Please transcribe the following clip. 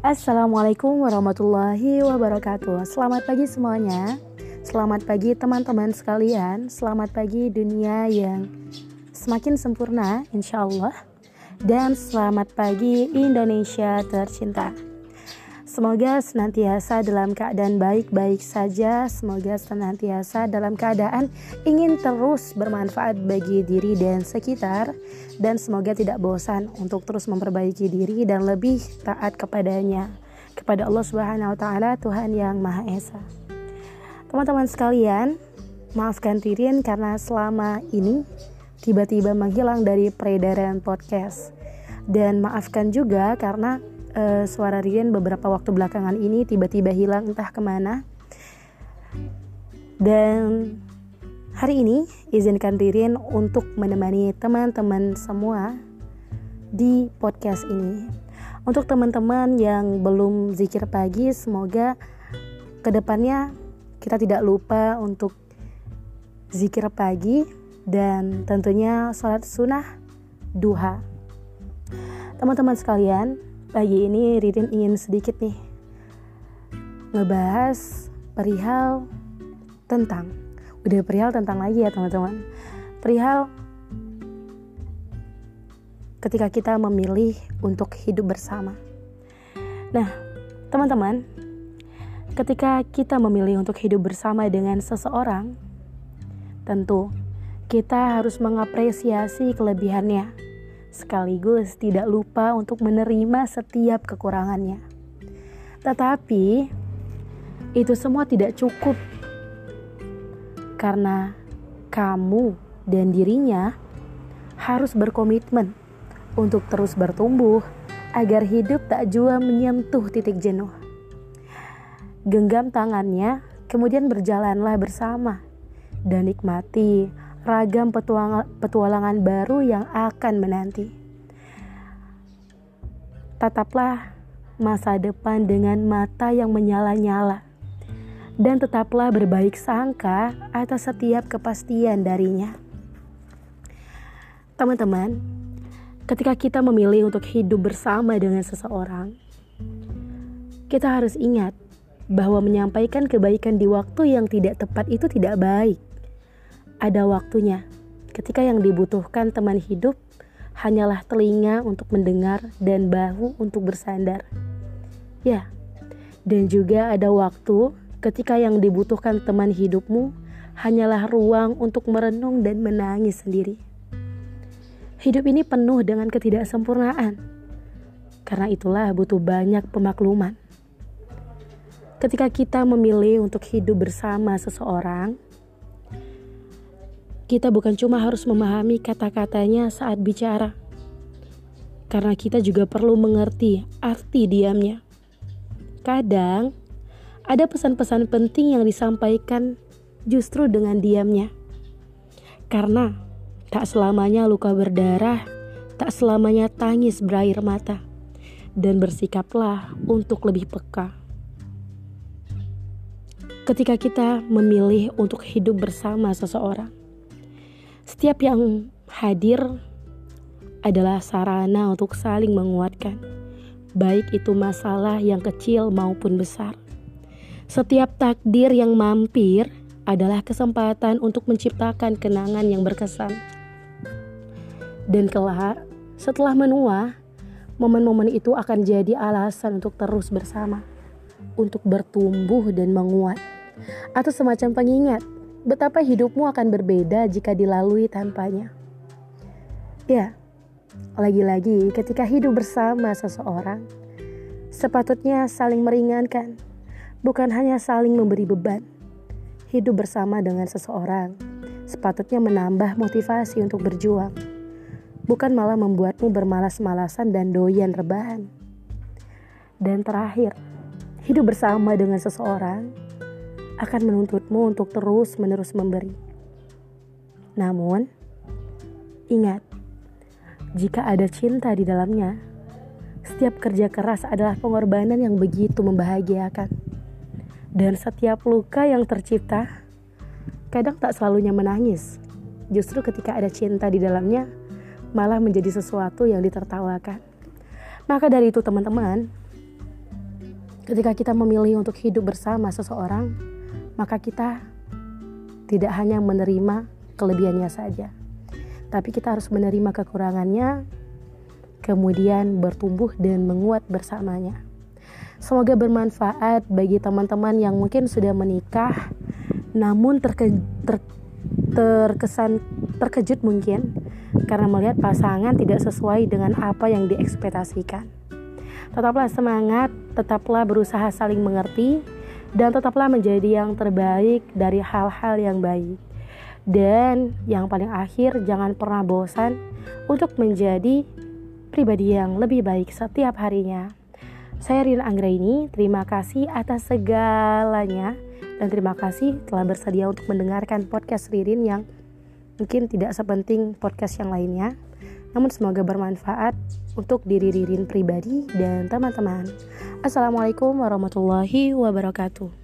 Assalamualaikum warahmatullahi wabarakatuh. Selamat pagi semuanya. Selamat pagi teman-teman sekalian. Selamat pagi dunia yang semakin sempurna insya Allah. Dan selamat pagi Indonesia tercinta Semoga senantiasa dalam keadaan baik-baik saja. Semoga senantiasa dalam keadaan ingin terus bermanfaat bagi diri dan sekitar, dan semoga tidak bosan untuk terus memperbaiki diri dan lebih taat kepadanya, kepada Allah Subhanahu wa Ta'ala, Tuhan yang Maha Esa. Teman-teman sekalian, maafkan Tirin karena selama ini tiba-tiba menghilang dari peredaran podcast, dan maafkan juga karena uh, suara Rian beberapa waktu belakangan ini tiba-tiba hilang entah ke mana. Dan hari ini izinkan Rian untuk menemani teman-teman semua di podcast ini. Untuk teman-teman yang belum zikir pagi, semoga ke depannya kita tidak lupa untuk zikir pagi dan tentunya sholat sunnah duha. Teman-teman sekalian, Pagi ini Ririn ingin sedikit nih ngebahas perihal tentang udah perihal tentang lagi ya teman-teman. Perihal ketika kita memilih untuk hidup bersama. Nah teman-teman ketika kita memilih untuk hidup bersama dengan seseorang tentu kita harus mengapresiasi kelebihannya sekaligus tidak lupa untuk menerima setiap kekurangannya. Tetapi itu semua tidak cukup karena kamu dan dirinya harus berkomitmen untuk terus bertumbuh agar hidup tak jua menyentuh titik jenuh. Genggam tangannya, kemudian berjalanlah bersama dan nikmati ragam petualangan baru yang akan menanti. Tataplah masa depan dengan mata yang menyala-nyala, dan tetaplah berbaik sangka atas setiap kepastian darinya. Teman-teman, ketika kita memilih untuk hidup bersama dengan seseorang, kita harus ingat bahwa menyampaikan kebaikan di waktu yang tidak tepat itu tidak baik ada waktunya ketika yang dibutuhkan teman hidup hanyalah telinga untuk mendengar dan bahu untuk bersandar. Ya, dan juga ada waktu ketika yang dibutuhkan teman hidupmu hanyalah ruang untuk merenung dan menangis sendiri. Hidup ini penuh dengan ketidaksempurnaan. Karena itulah butuh banyak pemakluman. Ketika kita memilih untuk hidup bersama seseorang, kita bukan cuma harus memahami kata-katanya saat bicara, karena kita juga perlu mengerti arti diamnya. Kadang ada pesan-pesan penting yang disampaikan justru dengan diamnya, karena tak selamanya luka berdarah, tak selamanya tangis berair mata, dan bersikaplah untuk lebih peka. Ketika kita memilih untuk hidup bersama seseorang, setiap yang hadir adalah sarana untuk saling menguatkan, baik itu masalah yang kecil maupun besar. Setiap takdir yang mampir adalah kesempatan untuk menciptakan kenangan yang berkesan. Dan kelak, setelah menua, momen-momen itu akan jadi alasan untuk terus bersama, untuk bertumbuh dan menguat, atau semacam pengingat betapa hidupmu akan berbeda jika dilalui tanpanya. Ya, lagi-lagi ketika hidup bersama seseorang, sepatutnya saling meringankan, bukan hanya saling memberi beban. Hidup bersama dengan seseorang sepatutnya menambah motivasi untuk berjuang, bukan malah membuatmu bermalas-malasan dan doyan rebahan. Dan terakhir, hidup bersama dengan seseorang akan menuntutmu untuk terus-menerus memberi. Namun, ingat, jika ada cinta di dalamnya, setiap kerja keras adalah pengorbanan yang begitu membahagiakan. Dan setiap luka yang tercipta kadang tak selalunya menangis. Justru ketika ada cinta di dalamnya, malah menjadi sesuatu yang ditertawakan. Maka dari itu teman-teman, Ketika kita memilih untuk hidup bersama seseorang, maka kita tidak hanya menerima kelebihannya saja, tapi kita harus menerima kekurangannya, kemudian bertumbuh dan menguat bersamanya. Semoga bermanfaat bagi teman-teman yang mungkin sudah menikah, namun terke, ter, terkesan terkejut mungkin karena melihat pasangan tidak sesuai dengan apa yang diekspektasikan. Tetaplah semangat, tetaplah berusaha saling mengerti, dan tetaplah menjadi yang terbaik dari hal-hal yang baik. Dan yang paling akhir, jangan pernah bosan untuk menjadi pribadi yang lebih baik setiap harinya. Saya Rina Anggraini, terima kasih atas segalanya dan terima kasih telah bersedia untuk mendengarkan podcast Ririn yang mungkin tidak sepenting podcast yang lainnya. Namun semoga bermanfaat untuk diri Ririn pribadi dan teman-teman. Assalamualaikum warahmatullahi wabarakatuh.